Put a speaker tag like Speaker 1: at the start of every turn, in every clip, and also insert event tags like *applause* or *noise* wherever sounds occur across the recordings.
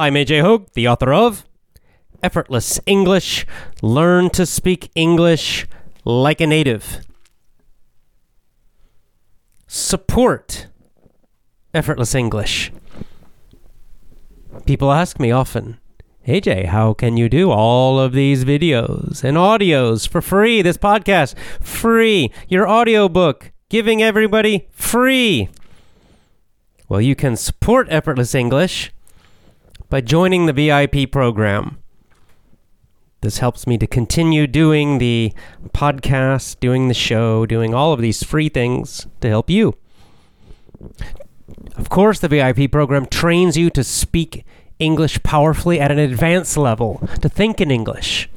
Speaker 1: I'm AJ Hoge, the author of Effortless English Learn to Speak English Like a Native. Support Effortless English. People ask me often, AJ, how can you do all of these videos and audios for free? This podcast, free. Your audiobook, giving everybody free. Well, you can support Effortless English by joining the VIP program. This helps me to continue doing the podcast, doing the show, doing all of these free things to help you. Of course, the VIP program trains you to speak English powerfully at an advanced level, to think in English.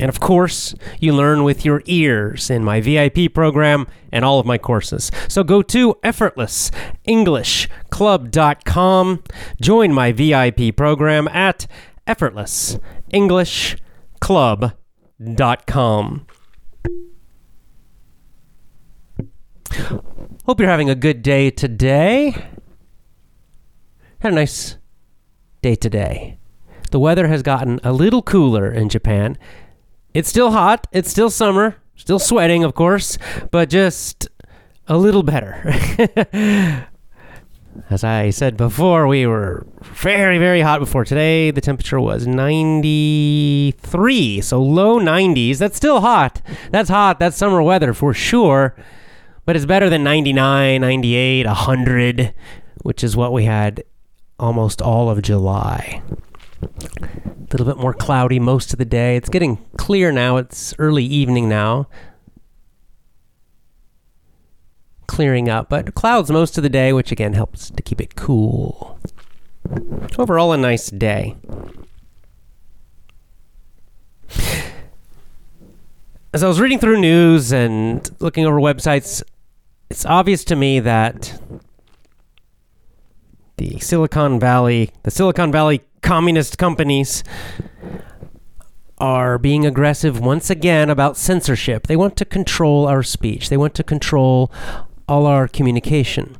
Speaker 1: And of course, you learn with your ears in my VIP program and all of my courses. So go to effortlessenglishclub.com, join my VIP program at effortlessenglishclub.com. Hope you're having a good day today. Had a nice day today. The weather has gotten a little cooler in Japan. It's still hot, it's still summer, still sweating, of course, but just a little better. *laughs* As I said before, we were very, very hot before. Today, the temperature was 93, so low 90s. That's still hot. That's hot. That's summer weather for sure. But it's better than 99, 98, 100, which is what we had almost all of July. A little bit more cloudy most of the day. It's getting clear now. It's early evening now. Clearing up, but clouds most of the day, which again helps to keep it cool. Overall, a nice day. As I was reading through news and looking over websites, it's obvious to me that the Silicon Valley, the Silicon Valley communist companies are being aggressive once again about censorship. They want to control our speech. They want to control all our communication.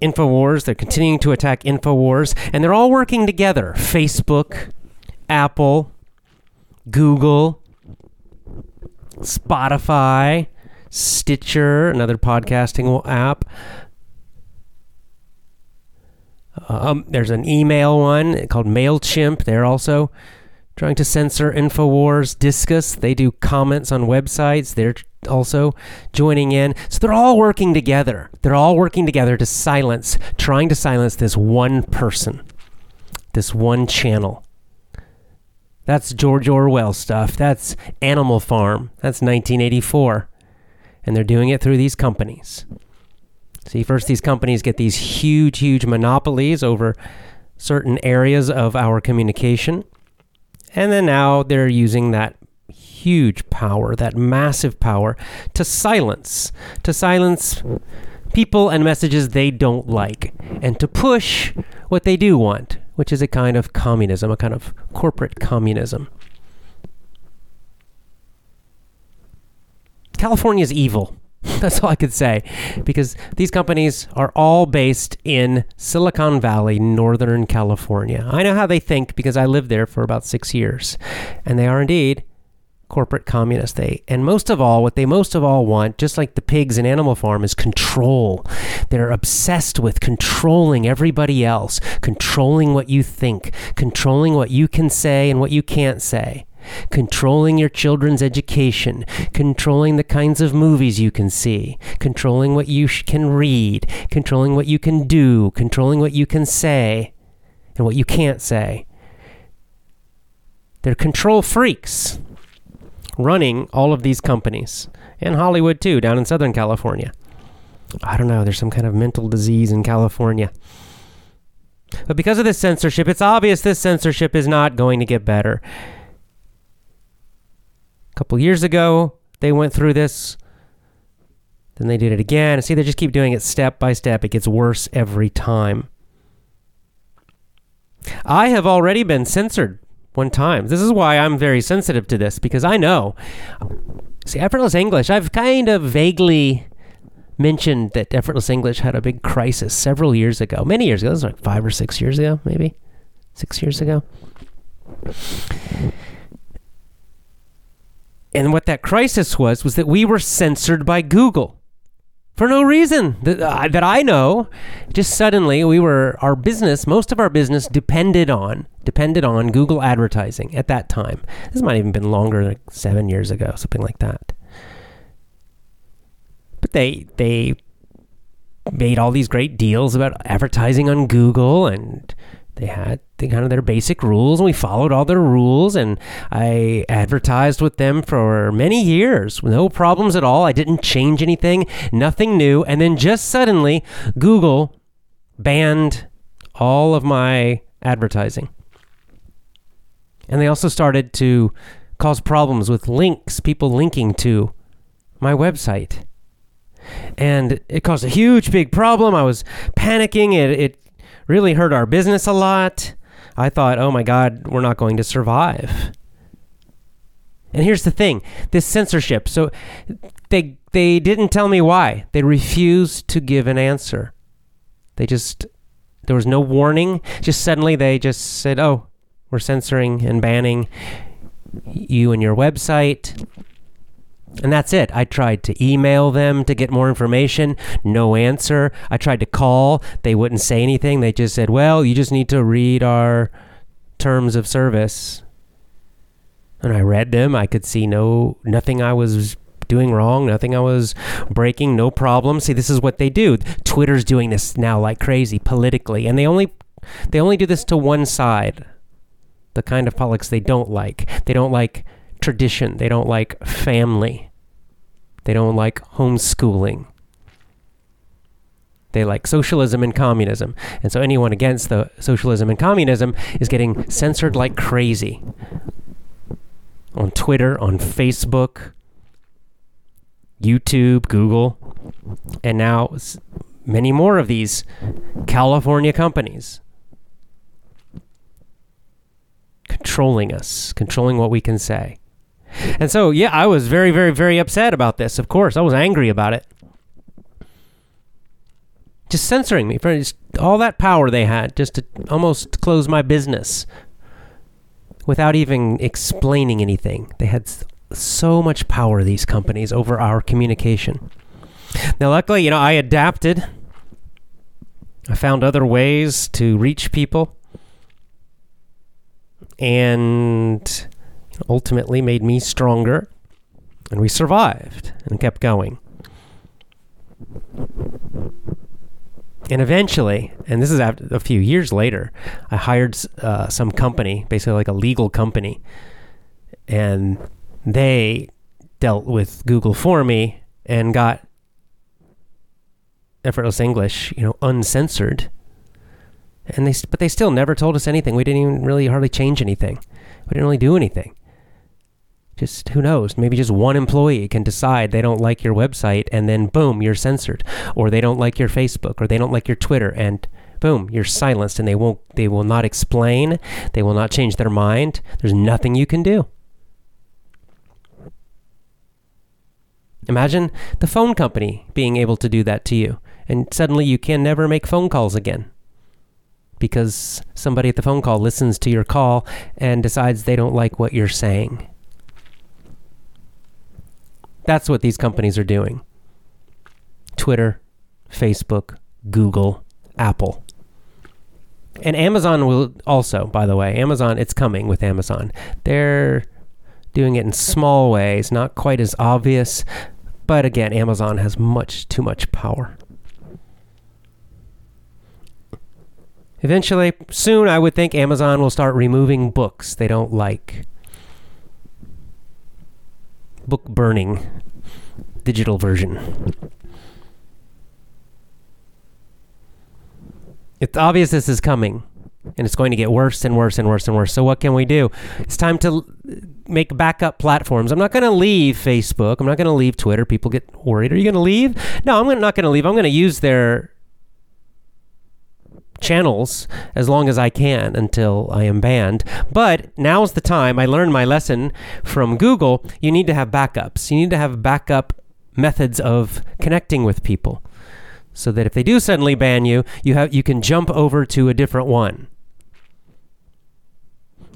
Speaker 1: InfoWars, they're continuing to attack InfoWars, and they're all working together. Facebook, Apple, Google, Spotify, Stitcher, another podcasting app. Um, there's an email one called MailChimp. They're also trying to censor InfoWars. Disqus, they do comments on websites. They're also joining in. So they're all working together. They're all working together to silence, trying to silence this one person, this one channel. That's George Orwell stuff. That's Animal Farm. That's 1984 and they're doing it through these companies. See, first, these companies get these huge, huge monopolies over certain areas of our communication. And then now they're using that huge power, that massive power, to silence, to silence people and messages they don't like, and to push what they do want, which is a kind of communism, a kind of corporate communism. California's evil. *laughs* That's all I could say. Because these companies are all based in Silicon Valley, Northern California. I know how they think because I lived there for about six years. And they are indeed corporate communists. They and most of all, what they most of all want, just like the pigs in Animal Farm, is control. They're obsessed with controlling everybody else, controlling what you think, controlling what you can say and what you can't say controlling your children's education, controlling the kinds of movies you can see, controlling what you sh- can read, controlling what you can do, controlling what you can say and what you can't say. They're control freaks running all of these companies and Hollywood too, down in Southern California. I don't know, there's some kind of mental disease in California. But because of this censorship, it's obvious this censorship is not going to get better couple years ago, they went through this. Then they did it again. See, they just keep doing it step by step. It gets worse every time. I have already been censored one time. This is why I'm very sensitive to this because I know. See, effortless English, I've kind of vaguely mentioned that Effortless English had a big crisis several years ago, many years ago. This was like five or six years ago, maybe six years ago. And what that crisis was was that we were censored by Google for no reason that, uh, that I know. Just suddenly, we were our business. Most of our business depended on depended on Google advertising at that time. This might have even been longer, like seven years ago, something like that. But they they made all these great deals about advertising on Google and they had the, kind of their basic rules and we followed all their rules and i advertised with them for many years. No problems at all. I didn't change anything nothing new. And then just suddenly google banned all of my advertising. And they also started to cause problems with links people linking to my website. And it caused a huge big problem. I was panicking. It, it really hurt our business a lot. I thought, oh my God, we're not going to survive. And here's the thing this censorship. So they, they didn't tell me why. They refused to give an answer. They just, there was no warning. Just suddenly they just said, oh, we're censoring and banning you and your website. And that's it. I tried to email them to get more information. No answer. I tried to call. They wouldn't say anything. They just said, well, you just need to read our terms of service. And I read them. I could see no nothing I was doing wrong, nothing I was breaking, no problem. See, this is what they do. Twitter's doing this now like crazy politically, and they only they only do this to one side. The kind of politics they don't like. They don't like tradition. They don't like family. They don't like homeschooling. They like socialism and communism. And so anyone against the socialism and communism is getting censored like crazy on Twitter, on Facebook, YouTube, Google, and now many more of these California companies controlling us, controlling what we can say. And so, yeah, I was very, very, very upset about this. Of course, I was angry about it. Just censoring me for just all that power they had just to almost close my business without even explaining anything. They had so much power, these companies, over our communication. Now, luckily, you know, I adapted. I found other ways to reach people. And ultimately made me stronger, and we survived and kept going. And eventually, and this is after a few years later, I hired uh, some company, basically like a legal company, and they dealt with Google for me and got effortless English, you know, uncensored. And they, but they still never told us anything. We didn't even really hardly change anything. We didn't really do anything just who knows? Maybe just one employee can decide they don't like your website and then boom you're censored. Or they don't like your facebook or they don't like your twitter and boom you're silenced and they won't they will not explain they will not change their mind. There's nothing you can do. Imagine the phone company being able to do that to you and suddenly you can never make phone calls again. Because somebody at the phone call listens to your call and decides they don't like what you're saying that's what these companies are doing Twitter, Facebook, Google, Apple. And Amazon will also, by the way, Amazon, it's coming with Amazon. They're doing it in small ways, not quite as obvious. But again, Amazon has much too much power. Eventually, soon, I would think Amazon will start removing books they don't like book burning digital version. It's obvious this is coming and it's going to get worse and worse and worse and worse. So what can we do? It's time to make backup platforms. I'm not going to leave Facebook. I'm not going to leave Twitter. People get worried. Are you going to leave? No, I'm not going to leave. I'm going to use their channels as long as I can until I am banned. But now's the time. I learned my lesson from Google. You need to have backups. You need to have backup methods of connecting with people so that if they do suddenly ban you, you have you can jump over to a different one.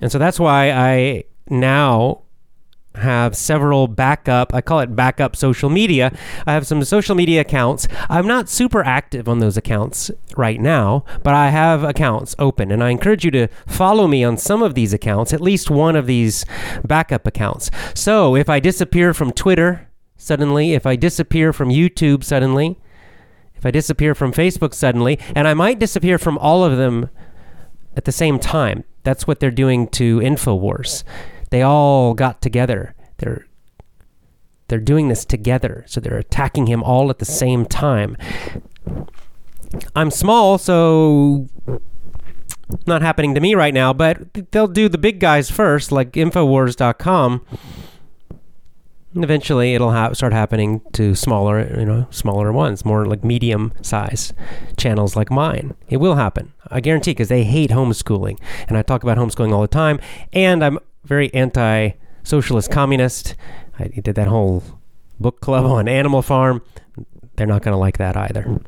Speaker 1: And so that's why I now have several backup, I call it backup social media. I have some social media accounts. I'm not super active on those accounts right now, but I have accounts open and I encourage you to follow me on some of these accounts, at least one of these backup accounts. So if I disappear from Twitter suddenly, if I disappear from YouTube suddenly, if I disappear from Facebook suddenly, and I might disappear from all of them at the same time. That's what they're doing to InfoWars they all got together. They're they're doing this together, so they're attacking him all at the same time. I'm small, so not happening to me right now, but they'll do the big guys first, like Infowars.com. Eventually, it'll ha- start happening to smaller, you know, smaller ones, more like medium size channels like mine. It will happen, I guarantee, because they hate homeschooling, and I talk about homeschooling all the time. And I'm very anti socialist communist. I did that whole book club on Animal Farm. They're not going to like that either.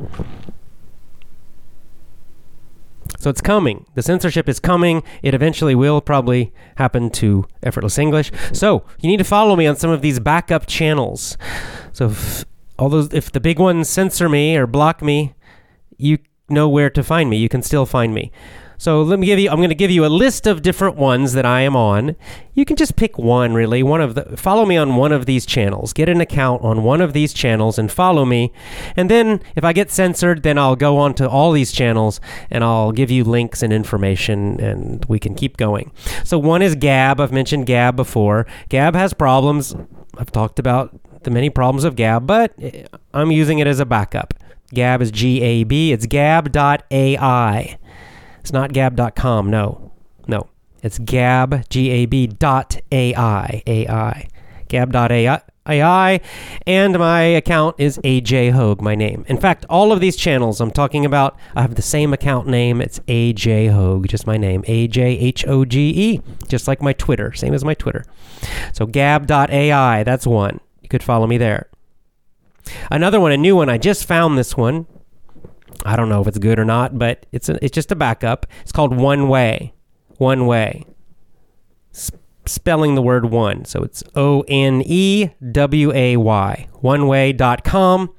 Speaker 1: So it's coming. The censorship is coming. It eventually will probably happen to Effortless English. So you need to follow me on some of these backup channels. So if all those, if the big ones censor me or block me, you know where to find me. You can still find me. So let me give you. I'm going to give you a list of different ones that I am on. You can just pick one, really. One of the. Follow me on one of these channels. Get an account on one of these channels and follow me. And then, if I get censored, then I'll go on to all these channels and I'll give you links and information, and we can keep going. So one is Gab. I've mentioned Gab before. Gab has problems. I've talked about the many problems of Gab, but eh, I'm using it as a backup. Gab is G A B. It's gab.ai. It's not gab.com. No, no. It's gab, G-A-B dot A-I, A-I. Gab.ai. AI, and my account is AJ Hoge, my name. In fact, all of these channels I'm talking about, I have the same account name. It's AJ Hoge, just my name, A J H O G E, just like my Twitter, same as my Twitter. So gab.ai, that's one. You could follow me there. Another one, a new one, I just found this one. I don't know if it's good or not, but it's a, it's just a backup. It's called One Way. One Way. S- spelling the word one. So it's O N E W A Y. OneWay.com.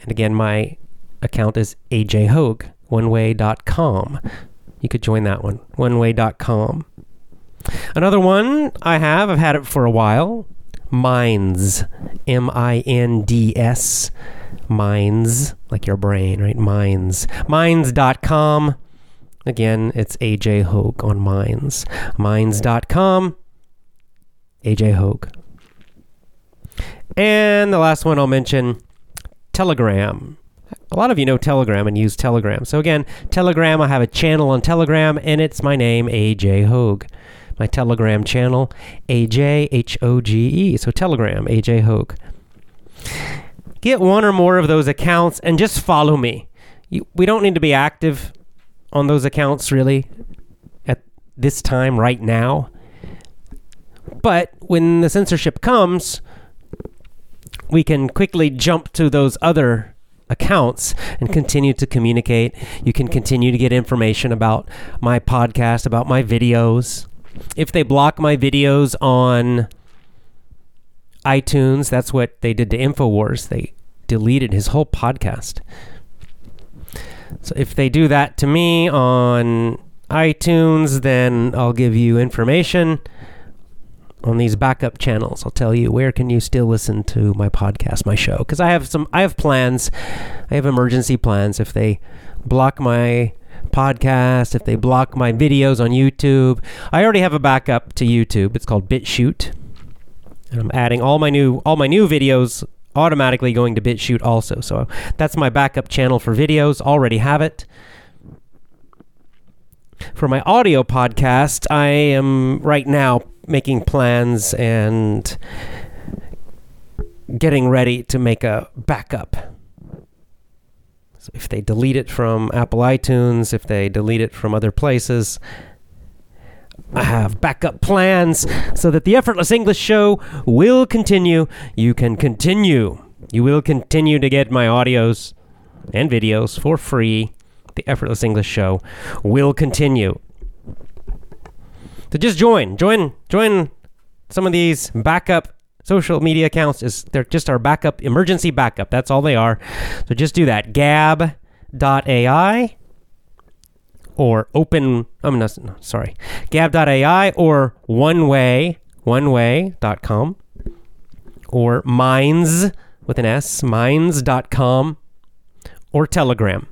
Speaker 1: And again, my account is AJ Hoge. OneWay.com. You could join that one. OneWay.com. Another one I have, I've had it for a while. Minds. M I N D S Minds, like your brain, right? Minds. Minds.com. Again, it's AJ Hoge on Minds. Minds.com. AJ Hoge. And the last one I'll mention Telegram. A lot of you know Telegram and use Telegram. So again, Telegram, I have a channel on Telegram and it's my name, AJ Hoge. My Telegram channel, AJ H O G E. So Telegram, AJ Hoge get one or more of those accounts and just follow me. You, we don't need to be active on those accounts really at this time right now. But when the censorship comes, we can quickly jump to those other accounts and continue to communicate. You can continue to get information about my podcast, about my videos. If they block my videos on iTunes. That's what they did to InfoWars. They deleted his whole podcast. So if they do that to me on iTunes, then I'll give you information on these backup channels. I'll tell you where can you still listen to my podcast, my show because I have some I have plans. I have emergency plans if they block my podcast, if they block my videos on YouTube. I already have a backup to YouTube. It's called BitChute and I'm adding all my new all my new videos automatically going to BitChute also. So that's my backup channel for videos. Already have it. For my audio podcast, I am right now making plans and getting ready to make a backup. So if they delete it from Apple iTunes, if they delete it from other places, I have backup plans so that the Effortless English Show will continue. You can continue. You will continue to get my audios and videos for free. The Effortless English Show will continue. So just join, join, join some of these backup social media accounts. Is they're just our backup, emergency backup. That's all they are. So just do that. Gab.ai or open. I'm not no, sorry. Gab.ai or OneWay, OneWay.com or Minds with an S, Minds.com or Telegram.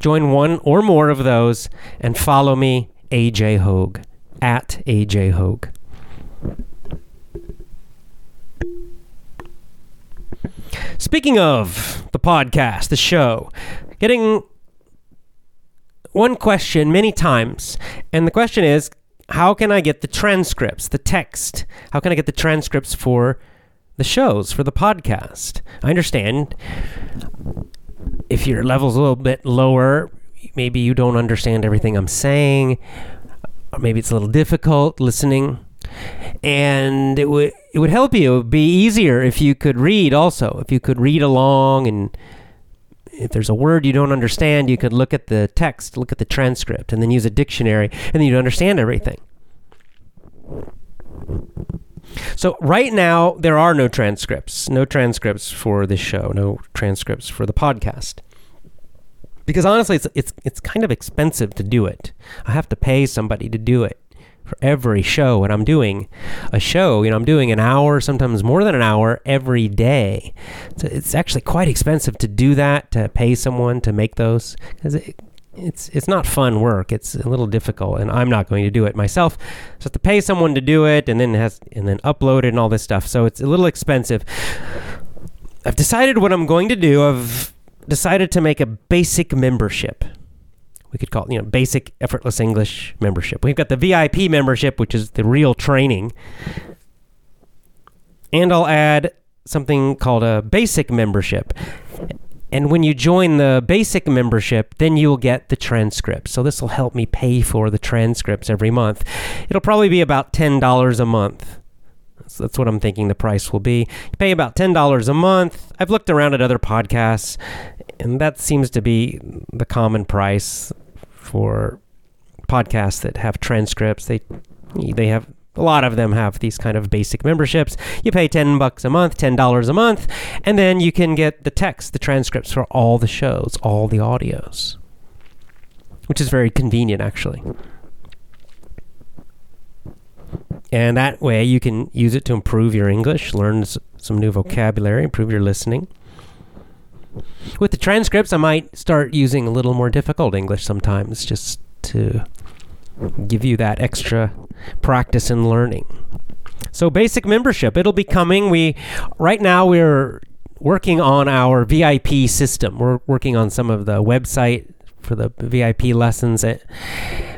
Speaker 1: Join one or more of those and follow me, AJ Hoge, at AJ Hoge. Speaking of the podcast, the show, getting one question many times, and the question is how can I get the transcripts, the text? How can I get the transcripts for the shows, for the podcast? I understand if your level's a little bit lower, maybe you don't understand everything I'm saying, or maybe it's a little difficult listening. And it would it would help you. It would be easier if you could read also. If you could read along and if there's a word you don't understand, you could look at the text, look at the transcript, and then use a dictionary, and then you'd understand everything. So right now there are no transcripts, no transcripts for this show, no transcripts for the podcast. Because honestly, it's it's it's kind of expensive to do it. I have to pay somebody to do it for every show and I'm doing a show, you know, I'm doing an hour, sometimes more than an hour every day. So it's actually quite expensive to do that, to pay someone to make those cuz it, it's it's not fun work. It's a little difficult and I'm not going to do it myself. So I have to pay someone to do it and then has and then upload it and all this stuff. So it's a little expensive. I've decided what I'm going to do. I've decided to make a basic membership we could call it, you know, basic effortless English membership. We've got the VIP membership, which is the real training. And I'll add something called a basic membership. And when you join the basic membership, then you'll get the transcripts. So this will help me pay for the transcripts every month. It'll probably be about $10 a month. So that's what I'm thinking the price will be. You pay about $10 a month. I've looked around at other podcasts, and that seems to be the common price for podcasts that have transcripts. They they have a lot of them have these kind of basic memberships. You pay 10 bucks a month, $10 a month, and then you can get the text, the transcripts for all the shows, all the audios. Which is very convenient actually. And that way you can use it to improve your English, learn some new vocabulary, improve your listening. With the transcripts, I might start using a little more difficult English sometimes just to give you that extra practice and learning. So basic membership, it'll be coming. We right now we're working on our VIP system. We're working on some of the website for the VIP lessons.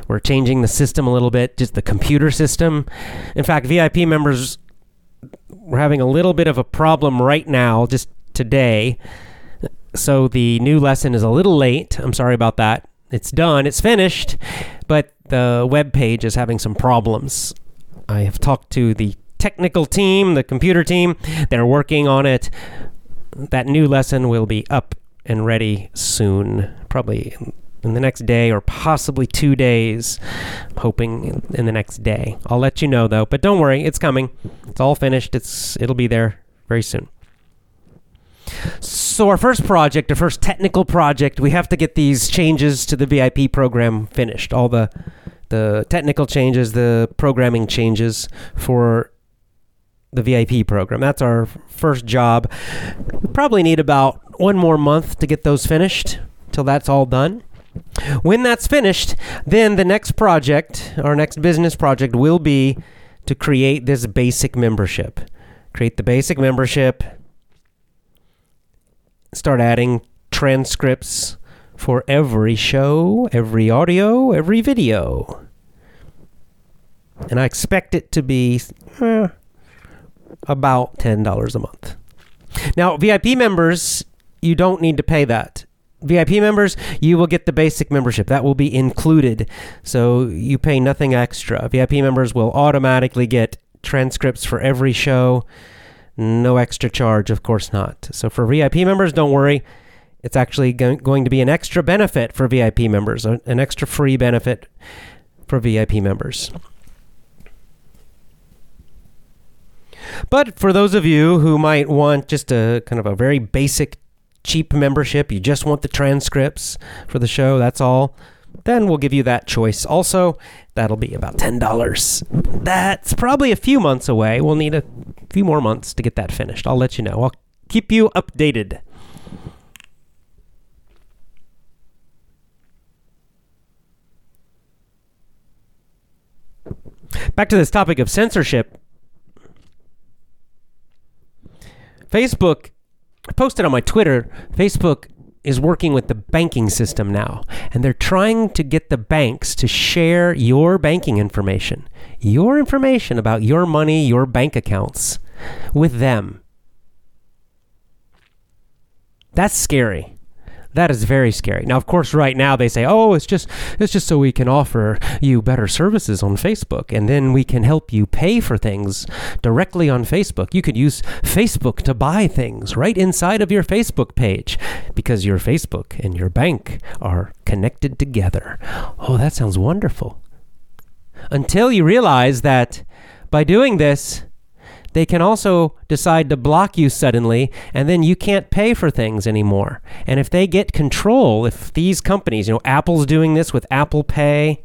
Speaker 1: We're changing the system a little bit, just the computer system. In fact, VIP members we're having a little bit of a problem right now just today so the new lesson is a little late. I'm sorry about that. It's done, it's finished, but the web page is having some problems. I have talked to the technical team, the computer team. They're working on it. That new lesson will be up and ready soon, probably in the next day or possibly two days. I'm hoping in the next day. I'll let you know though, but don't worry, it's coming. It's all finished. It's it'll be there very soon. So our first project, our first technical project, we have to get these changes to the VIP program finished. All the the technical changes, the programming changes for the VIP program. That's our first job. We probably need about one more month to get those finished till that's all done. When that's finished, then the next project, our next business project will be to create this basic membership. Create the basic membership start adding transcripts for every show, every audio, every video. And I expect it to be eh, about $10 a month. Now, VIP members, you don't need to pay that. VIP members, you will get the basic membership. That will be included. So you pay nothing extra. VIP members will automatically get transcripts for every show. No extra charge, of course not. So for VIP members, don't worry. It's actually going to be an extra benefit for VIP members, an extra free benefit for VIP members. But for those of you who might want just a kind of a very basic, cheap membership, you just want the transcripts for the show, that's all, then we'll give you that choice. Also, that'll be about $10. That's probably a few months away. We'll need a few more months to get that finished. I'll let you know. I'll keep you updated. Back to this topic of censorship. Facebook, posted on my Twitter, Facebook is working with the banking system now, and they're trying to get the banks to share your banking information, your information about your money, your bank accounts with them. That's scary. That is very scary. Now, of course, right now they say, "Oh, it's just it's just so we can offer you better services on Facebook, and then we can help you pay for things directly on Facebook. You could use Facebook to buy things right inside of your Facebook page because your Facebook and your bank are connected together." Oh, that sounds wonderful. Until you realize that by doing this, they can also decide to block you suddenly, and then you can't pay for things anymore. And if they get control, if these companies, you know, Apple's doing this with Apple Pay,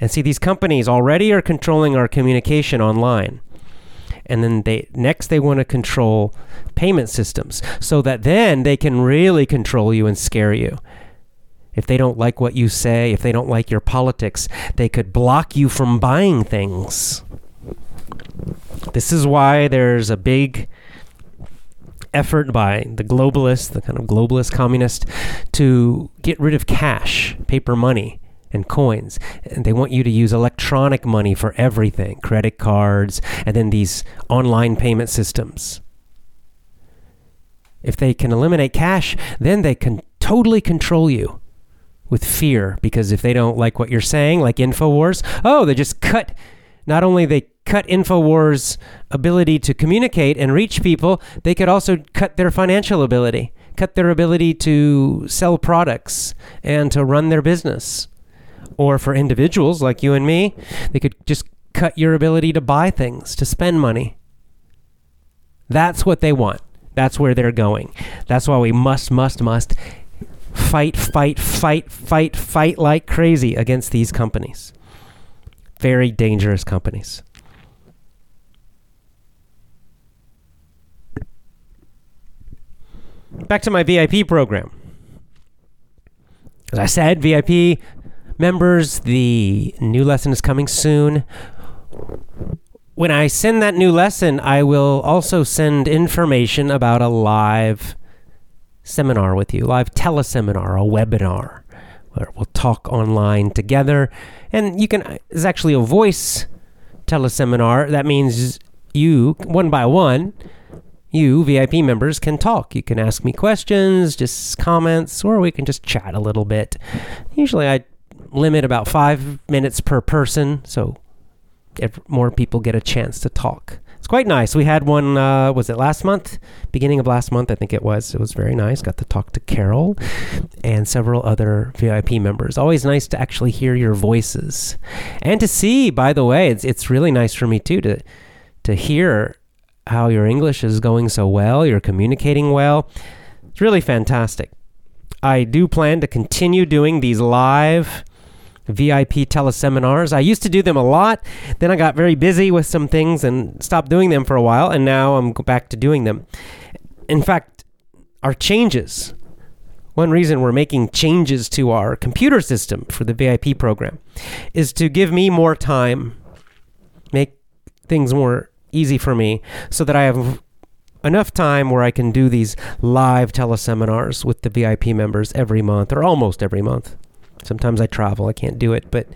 Speaker 1: and see, these companies already are controlling our communication online. And then they next they want to control payment systems so that then they can really control you and scare you. If they don't like what you say, if they don't like your politics, they could block you from buying things. This is why there's a big effort by the globalists, the kind of globalist communist, to get rid of cash, paper money, and coins. And they want you to use electronic money for everything credit cards, and then these online payment systems. If they can eliminate cash, then they can totally control you with fear because if they don't like what you're saying, like InfoWars, oh, they just cut. Not only they cut InfoWars' ability to communicate and reach people, they could also cut their financial ability, cut their ability to sell products and to run their business. Or for individuals like you and me, they could just cut your ability to buy things, to spend money. That's what they want. That's where they're going. That's why we must, must, must fight, fight, fight, fight, fight like crazy against these companies. Very dangerous companies. Back to my VIP program. As I said, VIP members, the new lesson is coming soon. When I send that new lesson, I will also send information about a live seminar with you, live teleseminar, a webinar, where we'll talk online together. And you can, it's actually a voice teleseminar. That means you, one by one, you VIP members can talk. You can ask me questions, just comments, or we can just chat a little bit. Usually I limit about five minutes per person, so if more people get a chance to talk. It's quite nice. We had one, uh, was it last month? Beginning of last month, I think it was. It was very nice. Got to talk to Carol and several other VIP members. Always nice to actually hear your voices and to see. By the way, it's it's really nice for me too to to hear how your English is going so well, you're communicating well. It's really fantastic. I do plan to continue doing these live VIP teleseminars. I used to do them a lot. Then I got very busy with some things and stopped doing them for a while, and now I'm back to doing them. In fact, our changes, one reason we're making changes to our computer system for the VIP program is to give me more time, make things more easy for me so that I have enough time where I can do these live teleseminars with the VIP members every month or almost every month. Sometimes I travel, I can't do it, but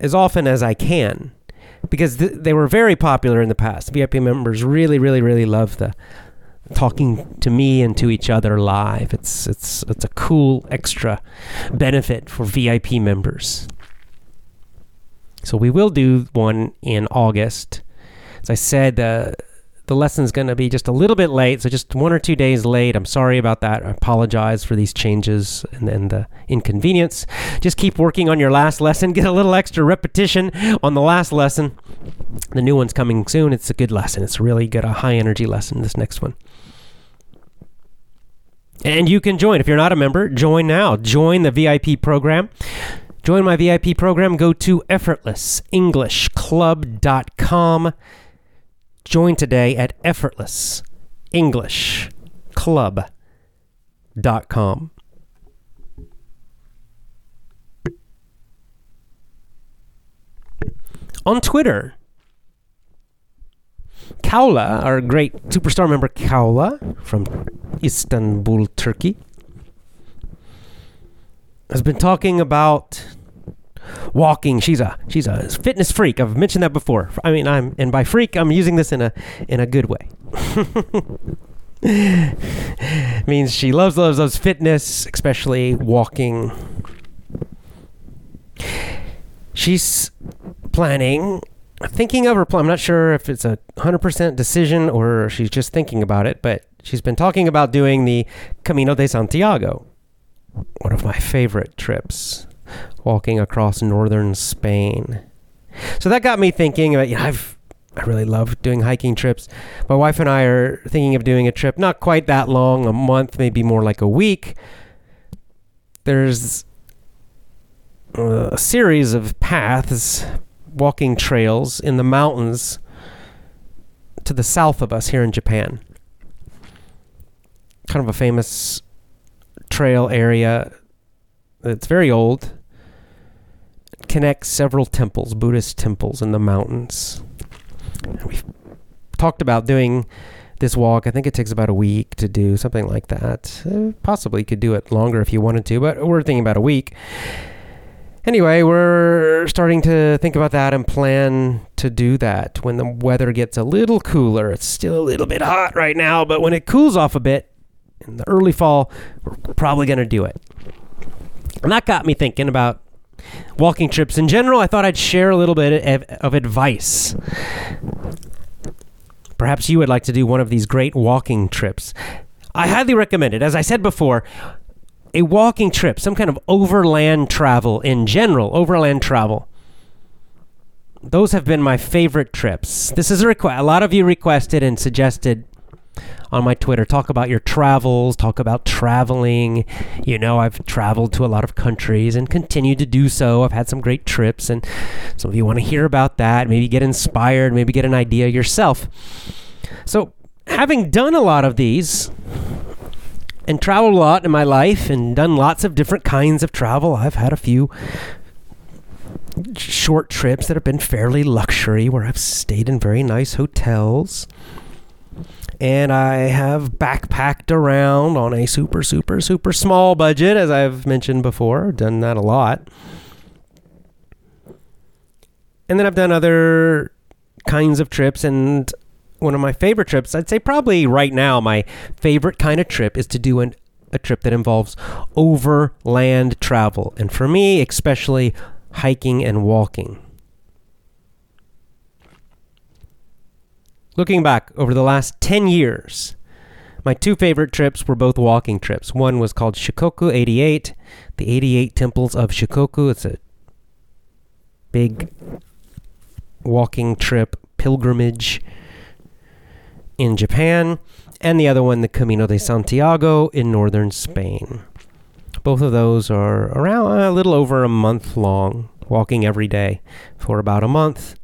Speaker 1: as often as I can because th- they were very popular in the past. VIP members really, really, really love the talking to me and to each other live. It's it's it's a cool extra benefit for VIP members. So we will do one in August. As I said, the the lesson's going to be just a little bit late, so just one or two days late. I'm sorry about that. I apologize for these changes and, and the inconvenience. Just keep working on your last lesson. Get a little extra repetition on the last lesson. The new one's coming soon. It's a good lesson. It's really good, a high energy lesson, this next one. And you can join. If you're not a member, join now. Join the VIP program. Join my VIP program. Go to effortlessenglishclub.com. Join today at effortlessenglishclub.com. On Twitter, Kaula, our great superstar member Kaula from Istanbul, Turkey, has been talking about walking. She's a she's a fitness freak. I've mentioned that before. I mean, I'm and by freak, I'm using this in a in a good way. *laughs* means she loves loves loves fitness, especially walking. She's planning thinking of her plan. I'm not sure if it's a 100% decision or she's just thinking about it, but she's been talking about doing the Camino de Santiago, one of my favorite trips, walking across northern Spain. So that got me thinking about, know, I've I really love doing hiking trips. My wife and I are thinking of doing a trip not quite that long, a month, maybe more like a week. There's uh, a series of paths walking trails in the mountains to the south of us here in Japan. Kind of a famous trail area. It's very old. Connects several temples, Buddhist temples in the mountains. We've talked about doing this walk. I think it takes about a week to do something like that. Uh, possibly could do it longer if you wanted to, but we're thinking about a week anyway, we're starting to think about that and plan to do that when the weather gets a little cooler. It's still a little bit hot right now, but when it cools off a bit in the early fall, we're probably going to do it. And that got me thinking about walking trips in general. I thought I'd share a little bit of, of advice. Perhaps you would like to do one of these great walking trips. I highly recommend it. As I said before, a walking trip, some kind of overland travel in general, overland travel. Those have been my favorite trips. This is a request. A lot of you requested and suggested on my Twitter talk about your travels, talk about traveling. You know, I've traveled to a lot of countries and continue to do so. I've had some great trips, and some of you want to hear about that, maybe get inspired, maybe get an idea yourself. So, having done a lot of these, and traveled a lot in my life and done lots of different kinds of travel. I've had a few short trips that have been fairly luxury where I've stayed in very nice hotels. And I have backpacked around on a super, super, super small budget, as I've mentioned before. Done that a lot. And then I've done other kinds of trips, and one of my favorite trips. I'd say probably right now my favorite kind of trip is to do an, a trip that involves overland travel, and for me, especially hiking and walking. Looking back over the last 10 years, my two favorite trips were both walking trips. One was called Shikoku 88, the 88 Temples of Shikoku. It's a big walking trip, pilgrimage in Japan, and the other one, the Camino de Santiago in northern Spain. Both of those are around a little over a month long, walking every day for about a month,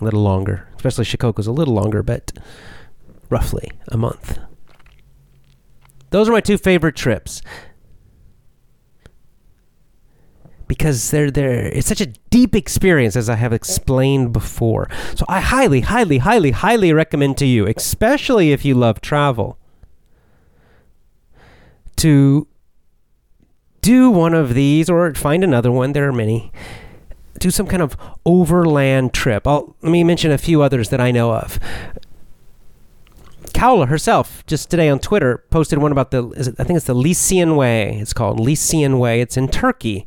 Speaker 1: a little longer. Especially Shikoku's a little longer, but roughly a month. Those are my two favorite trips because they're there it's such a deep experience as I have explained before. So I highly highly highly highly recommend to you, especially if you love travel, to do one of these or find another one, there are many. Do some kind of overland trip. I'll, let me mention a few others that I know of. Kaula herself, just today on Twitter, posted one about the, it, I think it's the Lycian Way. It's called Lycian Way. It's in Turkey.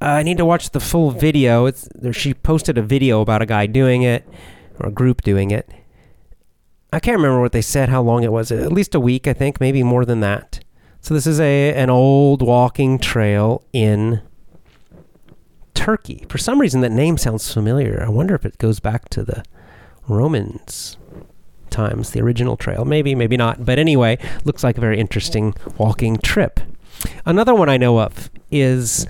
Speaker 1: Uh, I need to watch the full video. It's She posted a video about a guy doing it, or a group doing it. I can't remember what they said, how long it was. At least a week, I think, maybe more than that. So this is a an old walking trail in Turkey. For some reason, that name sounds familiar. I wonder if it goes back to the Romans times, the original trail. Maybe, maybe not. But anyway, looks like a very interesting walking trip. Another one I know of is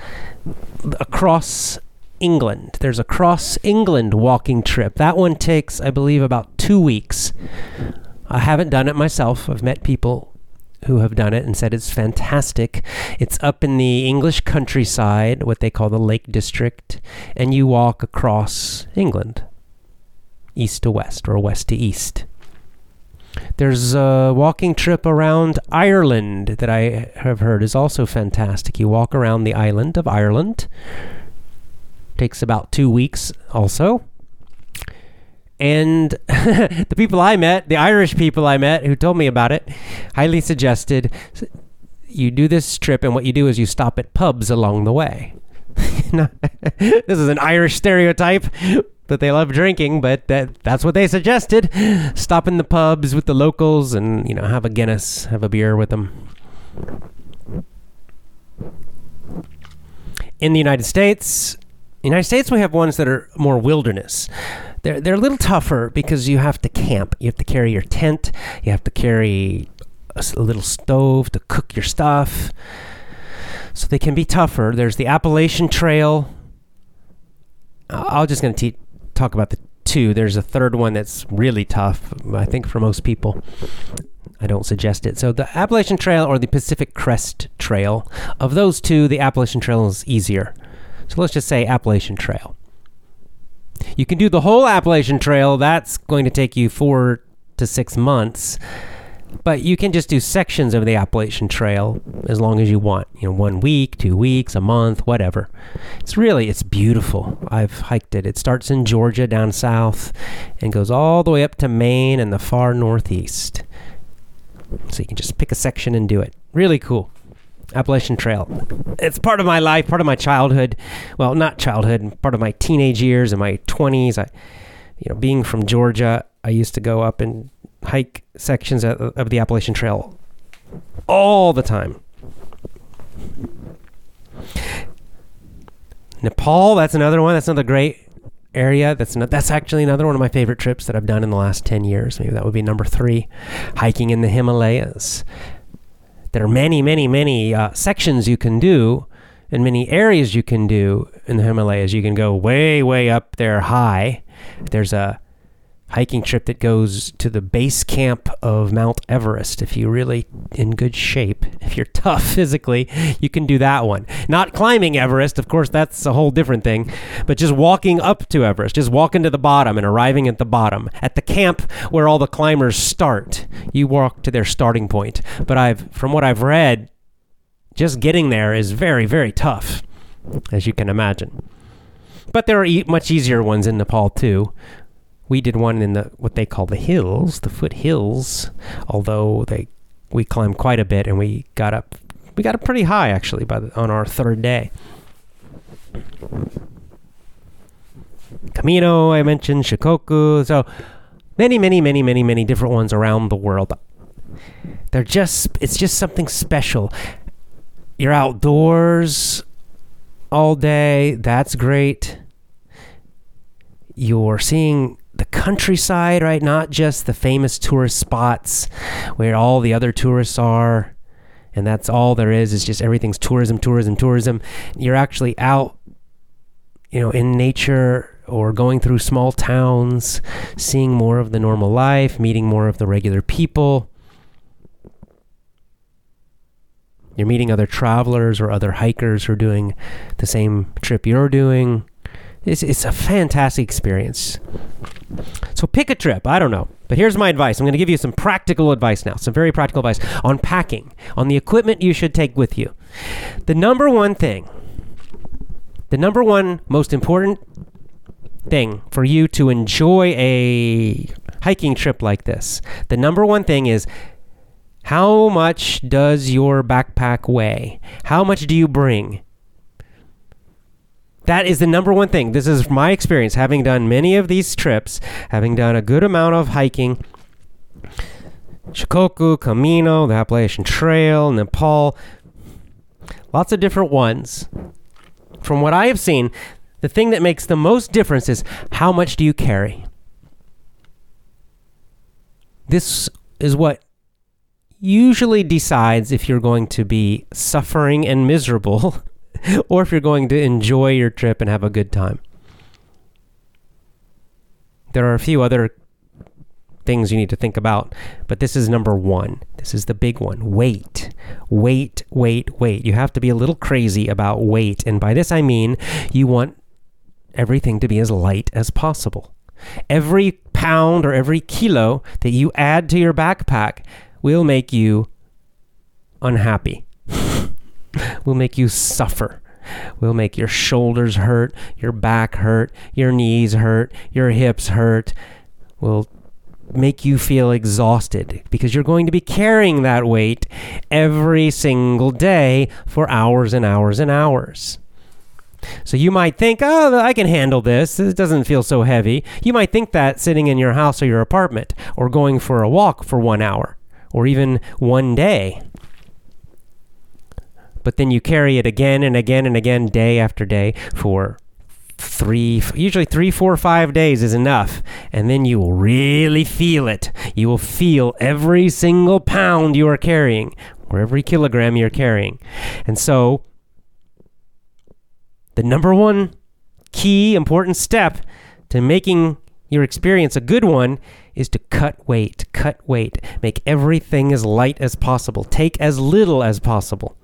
Speaker 1: across England. There's a cross England walking trip. That one takes, I believe, about two weeks. I haven't done it myself. I've met people who have done it and said it's fantastic. It's up in the English countryside, what they call the Lake District, and you walk across England, east to west or west to east. There's a walking trip around Ireland that I have heard is also fantastic. You walk around the island of Ireland. Takes about two weeks also. And *laughs* the people I met, the Irish people I met who told me about it, highly suggested you do this trip, and what you do is you stop at pubs along the way. *laughs* *laughs* this is an Irish stereotype, that they love drinking, but that that's what they suggested. Stop in the pubs with the locals and, you know, have a Guinness, have a beer with them. In the United States, United States we have ones that are more wilderness. They're they're a little tougher because you have to camp. You have to carry your tent. You have to carry a, little stove to cook your stuff. So they can be tougher. There's the Appalachian Trail. I'm just going to talk about the two. There's a third one that's really tough, I think, for most people. I don't suggest it. So the Appalachian Trail or the Pacific Crest Trail, of those two, the Appalachian Trail is easier. So let's just say Appalachian Trail. You can do the whole Appalachian Trail. That's going to take you four to six months. But you can just do sections of the Appalachian Trail as long as you want. You know, one week, two weeks, a month, whatever. It's really it's beautiful. I've hiked it. It starts in Georgia down south and goes all the way up to Maine and the far northeast. So you can just pick a section and do it. Really cool. Appalachian Trail. It's part of my life, part of my childhood. Well, not childhood, part of my teenage years and my 20s. I you know, being from Georgia, I used to go up and hike sections of the Appalachian Trail all the time. Nepal, that's another one. That's another great area. That's not, that's actually another one of my favorite trips that I've done in the last 10 years. Maybe that would be number three. Hiking in the Himalayas. There are many, many, many uh, sections you can do and many areas you can do in the Himalayas. You can go way, way up there high. There's a hiking trip that goes to the base camp of Mount Everest. If you're really in good shape, if you're *laughs* tough physically, you can do that one. Not climbing Everest, of course, that's a whole different thing, but just walking up to Everest, just walking to the bottom and arriving at the bottom, at the camp where all the climbers start. You walk to their starting point. But I've, from what I've read, just getting there is very, very tough, as you can imagine. But there are e- much easier ones in Nepal too we did one in the what they call the hills, the foothills. Although they we climbed quite a bit and we got up we got up pretty high actually by the, on our third day. Camino, I mentioned Shikoku, so many, many, many, many, many different ones around the world. They're just it's just something special. You're outdoors all day. That's great. You're seeing the countryside, right? Not just the famous tourist spots where all the other tourists are. And that's all there is, is just everything's tourism, tourism, tourism. You're actually out, you know, in nature or going through small towns, seeing more of the normal life, meeting more of the regular people. You're meeting other travelers or other hikers who are doing the same trip you're doing. It's, it's a fantastic experience. So pick a trip. I don't know. But here's my advice. I'm going to give you some practical advice now, some very practical advice on packing, on the equipment you should take with you. The number one thing, the number one most important thing for you to enjoy a hiking trip like this, the number one thing is how much does your backpack weigh? How much do you bring? That is the number one thing. This is my experience having done many of these trips, having done a good amount of hiking. Shikoku, Camino, the Appalachian Trail, Nepal, lots of different ones. From what I have seen, the thing that makes the most difference is how much do you carry? This is what usually decides if you're going to be suffering and miserable *laughs* *laughs* or if you're going to enjoy your trip and have a good time. There are a few other things you need to think about, but this is number one. This is the big one weight. Weight, weight, weight. You have to be a little crazy about weight. And by this I mean you want everything to be as light as possible. Every pound or every kilo that you add to your backpack will make you unhappy, *laughs* will make you suffer, will make your shoulders hurt, your back hurt, your knees hurt, your hips hurt, will make you feel exhausted because you're going to be carrying that weight every single day for hours and hours and hours. So you might think, oh, I can handle this. It doesn't feel so heavy. You might think that sitting in your house or your apartment or going for a walk for one hour or even one day. But then you carry it again and again and again, day after day, for three, usually three, four, five days is enough. And then you will really feel it. You will feel every single pound you are carrying or every kilogram you're carrying. And so, the number one key important step to making your experience a good one is to cut weight, cut weight, make everything as light as possible, take as little as possible.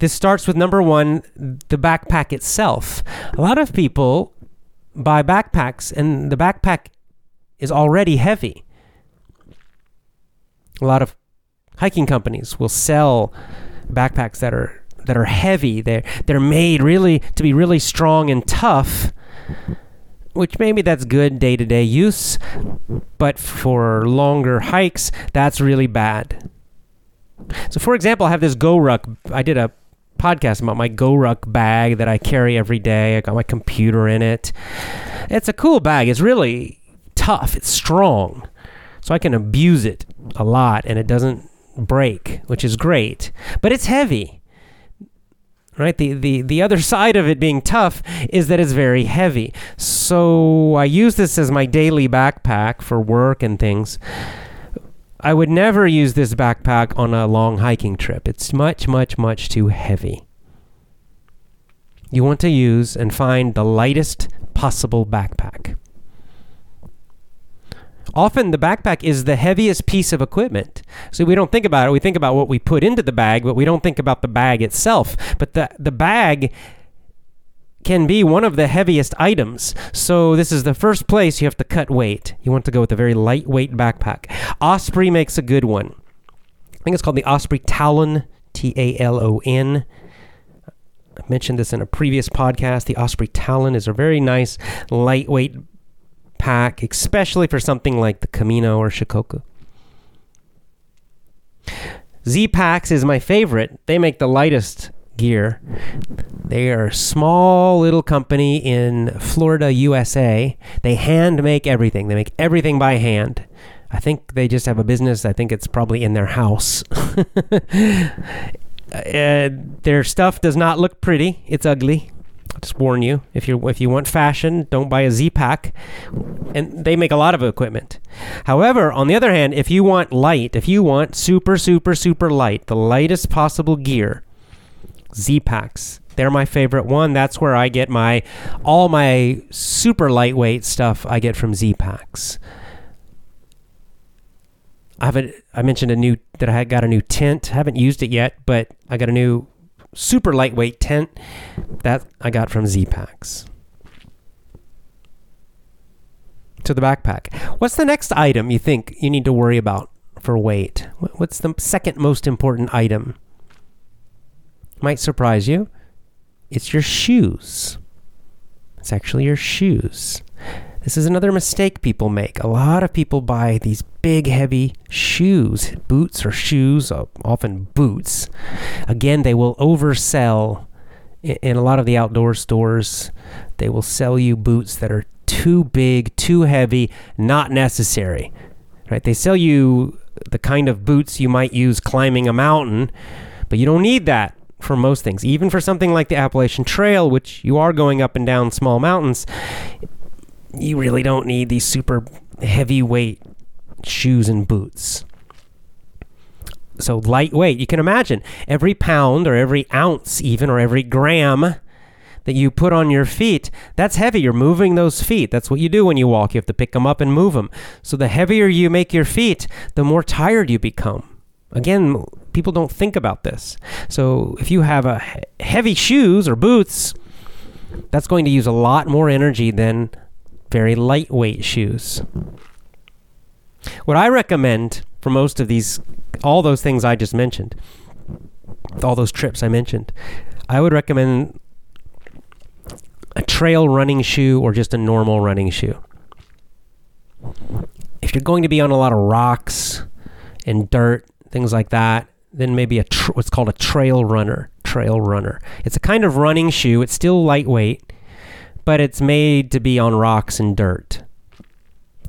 Speaker 1: This starts with number one, the backpack itself. A lot of people buy backpacks, and the backpack is already heavy. A lot of hiking companies will sell backpacks that are that are heavy. They're they're made really to be really strong and tough. Which maybe that's good day to day use, but for longer hikes, that's really bad. So, for example, I have this GoRuck. I did a podcast about my GoRuck bag that I carry every day. I got my computer in it. It's a cool bag. It's really tough. It's strong. So I can abuse it a lot and it doesn't break, which is great. But it's heavy. Right? The, the the other *laughs* side of it being tough is that it's very heavy. So I use this as my daily backpack for work and things. I would never use this backpack on a long hiking trip. It's much, much, much too heavy. You want to use and find the lightest possible backpack. Often the backpack is the heaviest piece of equipment. So we don't think about it. We think about what we put into the bag, but we don't think about the bag itself. But the, the bag can be one of the heaviest items. So this is the first place you have to cut weight. You want to go with a very lightweight backpack. Osprey makes a good one. I think it's called the Osprey Talon, T A L O N. I mentioned this in a previous podcast. The Osprey Talon is a very nice lightweight pack, especially for something like the Camino or Shikoku. Z Packs is my favorite. They make the lightest gear. They are a small little company in Florida, USA. They hand make everything. They make everything by hand. I think they just have a business. I think it's probably in their house. *laughs* uh, their stuff does not look pretty. It's ugly. I'll just warn you. If you if you want fashion, don't buy a Z pack. And they make a lot of equipment. However, on the other hand, if you want light, if you want super super super light, the lightest possible gear, Z packs. They're my favorite one. That's where I get my all my super lightweight stuff. I get from Z packs. I haven't. I mentioned a new that I got a new tent. Haven't used it yet, but I got a new super lightweight tent that I got from Z packs. To the backpack. What's the next item you think you need to worry about for weight? What's the second most important item? Might surprise you. it's your shoes. It's actually your shoes. This is another mistake people make. A lot of people buy these big, heavy shoes, boots or shoes, uh, often boots. Again, they will oversell in a lot of the outdoor stores. They will sell you boots that are too big, too heavy, not necessary. Right? They sell you the kind of boots you might use climbing a mountain, but you don't need that for most things. Even for something like the Appalachian Trail, which you are going up and down small mountains, you really don't need these super heavyweight shoes and boots. So lightweight, you can imagine every pound or every ounce, even, or every gram that you put on your feet, that's heavy. You're moving those feet. That's what you do when you walk. You have to pick them up and move them. So the heavier you make your feet, the more tired you become. Again, people don't think about this. So if you have a heavy shoes or boots, that's going to use a lot more energy than very lightweight shoes. What I recommend for most of these, all those things I just mentioned, all those trips I mentioned, I would recommend a trail running shoe or just a normal running shoe. If you're going to be on a lot of rocks and dirt, things like that, then maybe a tr- what's called a trail runner. Trail runner. It's a kind of running shoe. It's still lightweight, but it's made to be on rocks and dirt.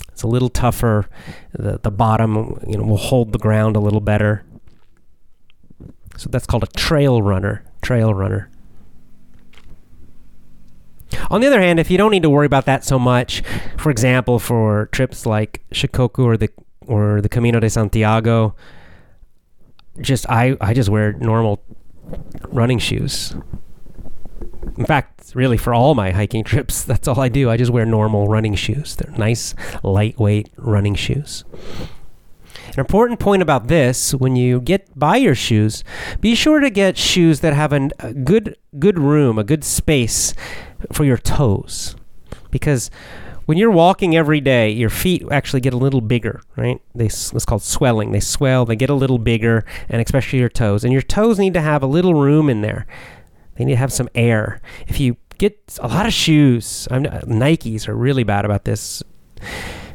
Speaker 1: It's a little tougher. The the bottom, you know, will hold the ground a little better. So that's called a trail runner. Trail runner. On the other hand, if you don't need to worry about that so much, for example, for trips like Shikoku or the or the Camino de Santiago, just I I just wear normal running shoes. In fact, really for all my hiking *laughs* trips, that's all I do. I just wear normal running shoes. They're nice, lightweight running shoes. An important point about this, when you get buy your shoes, be sure to get shoes that have an, a good good room, a good space for your toes. Because when you're walking every day, your feet actually get a little bigger, right? They it's called swelling. They swell, they get a little bigger, and especially your toes. And your toes need to have a little room in there. They need to have some air. If you get a lot of shoes, I'm, uh, Nikes are really bad about this.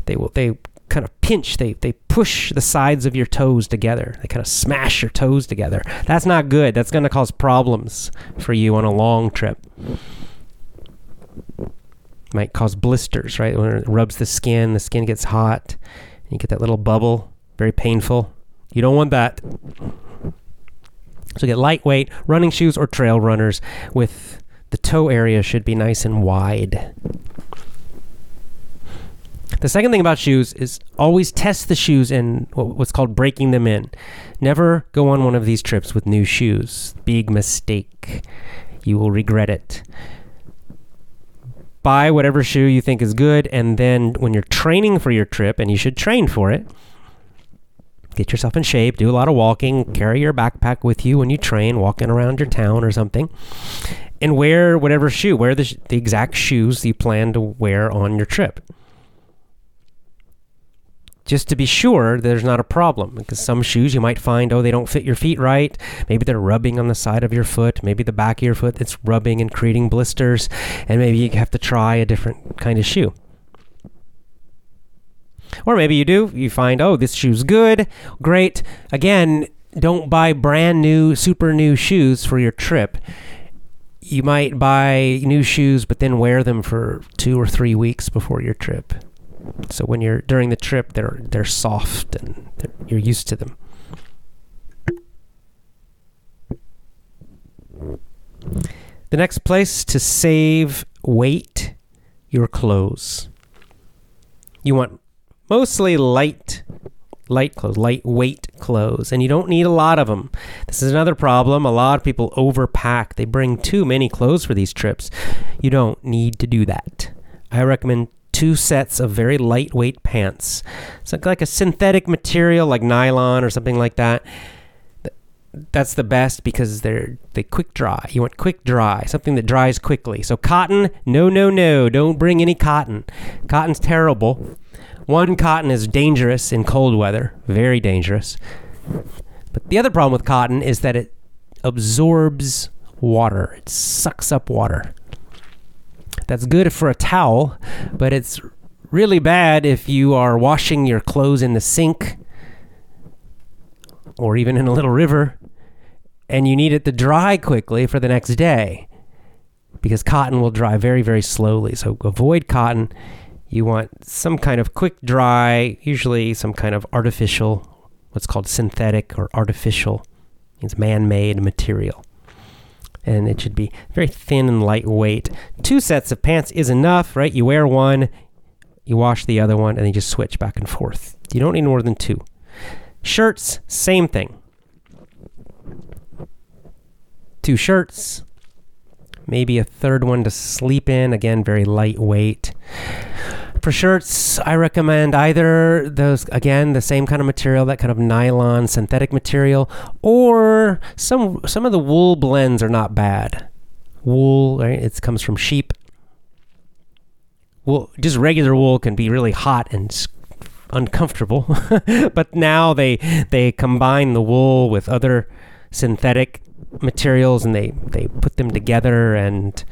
Speaker 1: They will they kind of pinch, they they push the sides of your toes together. They kind of smash your toes together. That's not good. That's going to cause problems for you on a long trip might cause blisters, right? When it rubs the skin, the skin gets hot, and you get that little bubble, very painful. You don't want that. So get lightweight running shoes or trail runners with the toe area should be nice and wide. The second thing about shoes is always test the shoes in what's called breaking them in. Never go on one of these trips with new shoes. Big mistake. You will regret it buy whatever shoe you think is good, and then when you're training for your trip, and you should train for it, get yourself in shape, do a lot of walking, carry your backpack with you when you train, walking around your town or something, and wear whatever shoe, wear the, the exact shoes you plan to wear on your trip just to be sure there's not a problem. Because some shoes you might find, oh, they don't fit your feet right. Maybe they're rubbing on the side of your foot. Maybe the back of your foot it's rubbing and creating blisters. And maybe you have to try a different kind of shoe. Or maybe you do. You find, oh, this shoe's good. Great. Again, don't buy brand new, super new shoes for your trip. You might buy new shoes, but then wear them for two or three weeks before your trip. So when you're during the trip, they're they're soft and they're, you're used to them. The next place to save weight, your clothes. You want mostly light light clothes, lightweight clothes, and you don't need a lot of them. This is another problem. A lot of people overpack. They bring too many clothes for these trips. You don't need to do that. I recommend two sets of very lightweight pants. So like a synthetic material like nylon or something like that. That's the best because they're they quick dry. You want quick dry, something that dries quickly. So cotton, no, no, no, don't bring any cotton. Cotton's terrible. One, cotton is dangerous in cold weather, very dangerous. But the other problem with cotton is that it absorbs water. It sucks up water. That's good for a towel, but it's really bad if you are washing your clothes in the sink or even in a little river and you need it to dry quickly for the next day because cotton will dry very, very slowly. So avoid cotton. You want some kind of quick dry, usually some kind of artificial, what's called synthetic or artificial, it's man made material. And it should be very thin and lightweight. Two sets of pants is enough, right? You wear one, you wash the other one, and then you just switch back and forth. You don't need more than two. Shirts, same thing. Two shirts, maybe a third one to sleep in. Again, very lightweight. For shirts, I recommend either those, again, the same kind of material, that kind of nylon synthetic material, or some some of the wool blends are not bad. Wool, right? It comes from sheep. Wool, just regular wool can be really hot and uncomfortable, *laughs* but now they they combine the wool with other synthetic materials and they they put them together and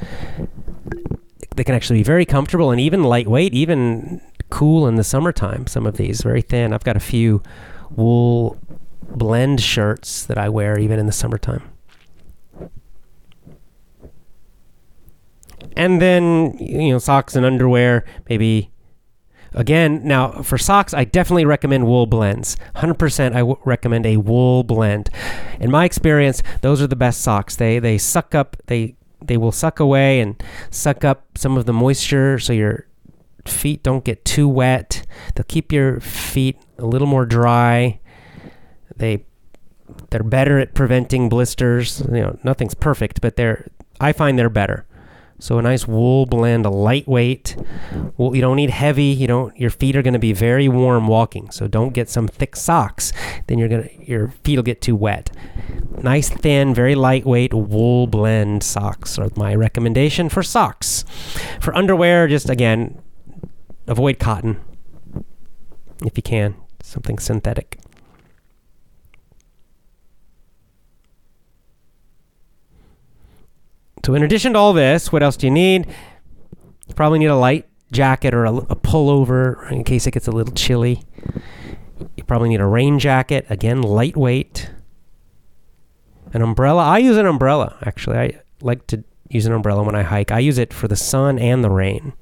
Speaker 1: they can actually be very comfortable and even lightweight even cool in the summertime some of these very thin i've got a few wool blend shirts that i wear even in the summertime and then you know socks and underwear maybe Again, now for socks, I definitely recommend wool blends. 100% I w- recommend a wool blend. In my experience, those are the best socks. They they suck up they they will suck away and suck up some of the moisture so your feet don't get too wet. They'll keep your feet a little more dry. They they're better at preventing blisters. You know, nothing's perfect, but they're I find they're better. So a nice wool blend, a lightweight. Well, you don't need heavy. You don't. Your feet are going to be very warm walking. So don't get some thick socks. Then you're gonna your feet will get too wet. Nice thin, very lightweight wool blend socks are my recommendation for socks. For underwear, just again, avoid cotton if you can. Something synthetic. So, in addition to all this, what else do you need? You probably need a light jacket or a, a pullover in case it gets a little chilly. You probably need a rain jacket, again, lightweight. An umbrella. I use an umbrella, actually. I like to use an umbrella when I hike. I use it for the sun and the rain.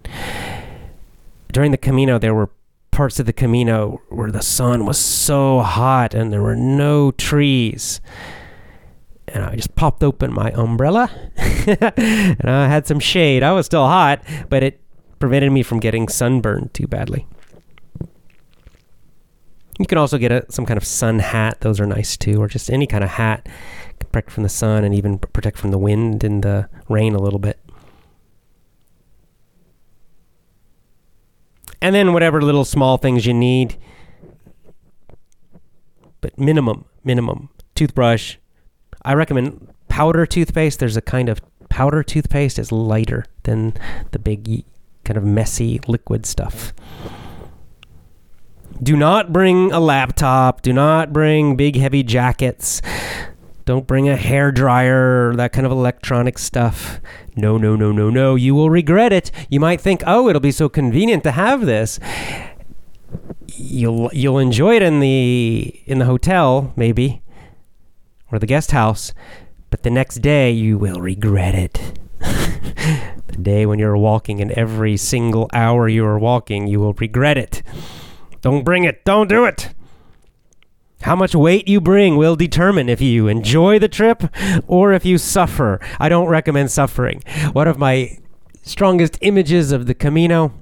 Speaker 1: During the Camino, there were parts of the Camino where the sun was so hot and there were no trees and I just popped open my umbrella *laughs* and I had some shade. I was still hot, but it prevented me from getting sunburned too badly. You can also get a, some kind of sun hat. Those are nice too, or just any kind of hat. Protect from the sun and even protect from the wind and the rain a little bit. And then whatever little small things you need. But minimum, minimum. Toothbrush, I recommend powder toothpaste. There's a kind of powder toothpaste is lighter than the big kind of messy liquid stuff. Do not bring a laptop. Do not bring big heavy jackets. Don't bring a hair dryer that kind of electronic stuff. No, no, no, no, no. You will regret it. You might think, "Oh, it'll be so convenient to have this." You'll you'll enjoy it in the in the hotel maybe, or the guest house, but the next day you will regret it. *laughs* the day when you're walking and every single hour you are walking, you will regret it. Don't bring it. Don't do it. How much weight you bring will determine if you enjoy the trip or if you suffer. I don't recommend suffering. One of my strongest images of the Camino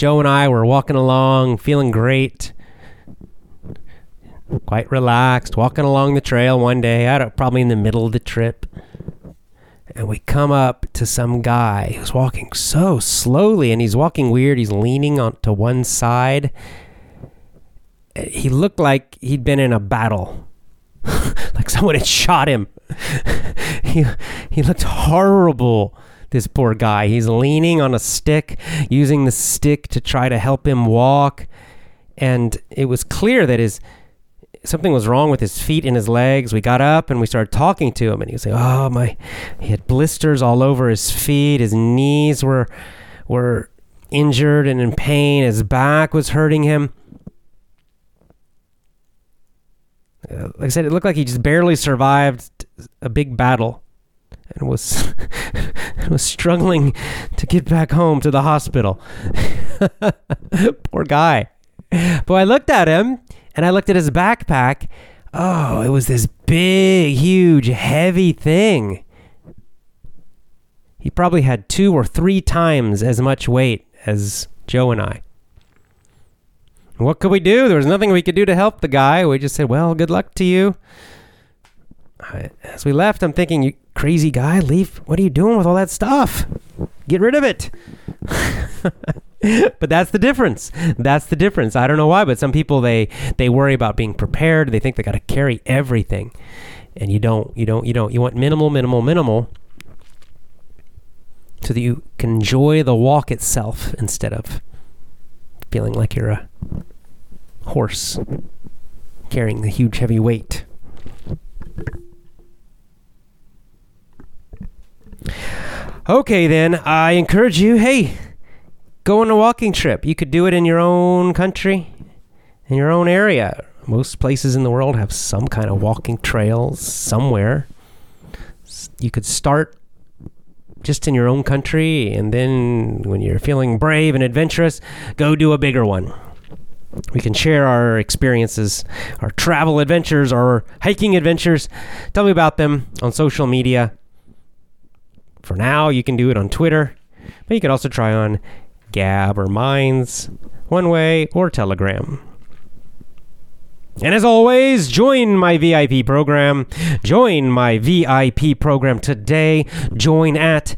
Speaker 1: Joe and I were walking along, feeling great quite relaxed, walking along the trail one day, out probably in the middle of the trip. And we come up to some guy who's walking so slowly and he's walking weird. He's leaning on to one side. He looked like he'd been in a battle. *laughs* like someone had shot him. *laughs* he he looked horrible. This poor guy. He's leaning on a stick, using the stick to try to help him walk. And it was clear that his something was wrong with his feet and his legs. We got up and we started talking to him, and he was like, "Oh my!" He had blisters all over his feet. His knees were were injured and in pain. His back was hurting him. Uh, like I said, it looked like he just barely survived a big battle and was *laughs* was struggling to get back home to the hospital. *laughs* Poor guy. But I looked at him and I looked at his backpack. Oh, it was this big, huge, heavy thing. He probably had two or three times as much weight as Joe and I. What could we do? There was nothing we could do to help the guy. We just said, well, good luck to you. As we left, I'm thinking, you crazy guy, leave. What are you doing with all that stuff? Get rid of it. *laughs* *laughs* but that's the difference. That's the difference. I don't know why, but some people they they worry about being prepared. They think they got to carry everything, and you don't. You don't. You don't. You want minimal, minimal, minimal, so that you can enjoy the walk itself instead of feeling like you're a horse carrying the huge heavy weight. Okay, then I encourage you. Hey, go on a walking trip. You could do it in your own country, in your own area. Most places in the world have some kind of walking trails somewhere. You could start just in your own country, and then when you're feeling brave and adventurous, go do a bigger one. We can share our experiences, our travel adventures, our hiking adventures. Tell me about them on social media. For now, you can do it on Twitter, but you can also try on Gab or Minds, One Way, or Telegram. And as always, join my VIP program. Join my VIP program today. Join at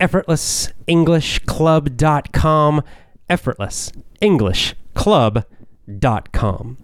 Speaker 1: effortlessenglishclub.com. Effortlessenglishclub.com.